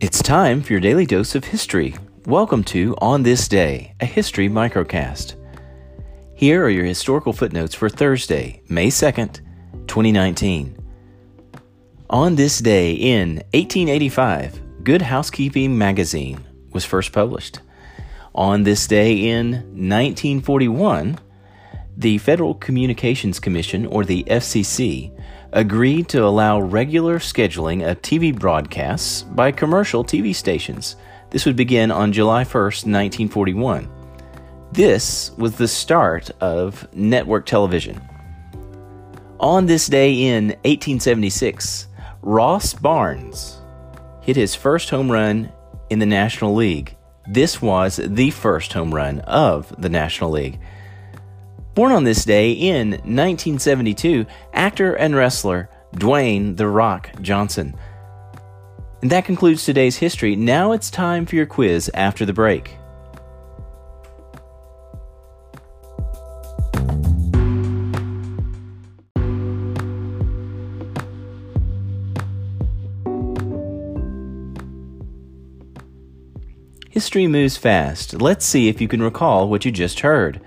It's time for your daily dose of history. Welcome to On This Day, a history microcast. Here are your historical footnotes for Thursday, May 2nd, 2019. On this day in 1885, Good Housekeeping magazine was first published. On this day in 1941, the Federal Communications Commission, or the FCC, agreed to allow regular scheduling of TV broadcasts by commercial TV stations. This would begin on July 1st, 1941. This was the start of network television. On this day in 1876, Ross Barnes hit his first home run in the National League. This was the first home run of the National League. Born on this day in 1972, actor and wrestler Dwayne The Rock Johnson. And that concludes today's history. Now it's time for your quiz after the break. History moves fast. Let's see if you can recall what you just heard.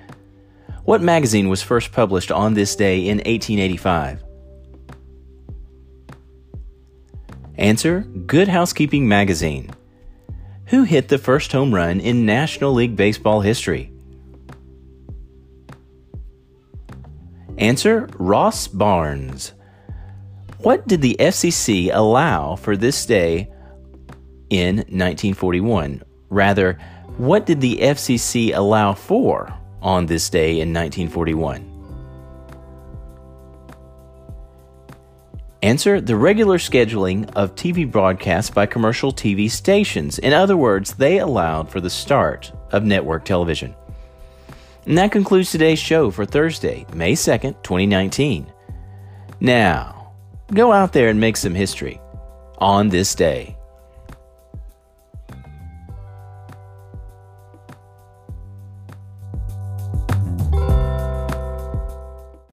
What magazine was first published on this day in 1885? Answer Good Housekeeping Magazine. Who hit the first home run in National League Baseball history? Answer Ross Barnes. What did the FCC allow for this day in 1941? Rather, what did the FCC allow for on this day in 1941? Answer the regular scheduling of TV broadcasts by commercial TV stations. In other words, they allowed for the start of network television. And that concludes today's show for Thursday, May 2nd, 2019. Now, go out there and make some history on this day.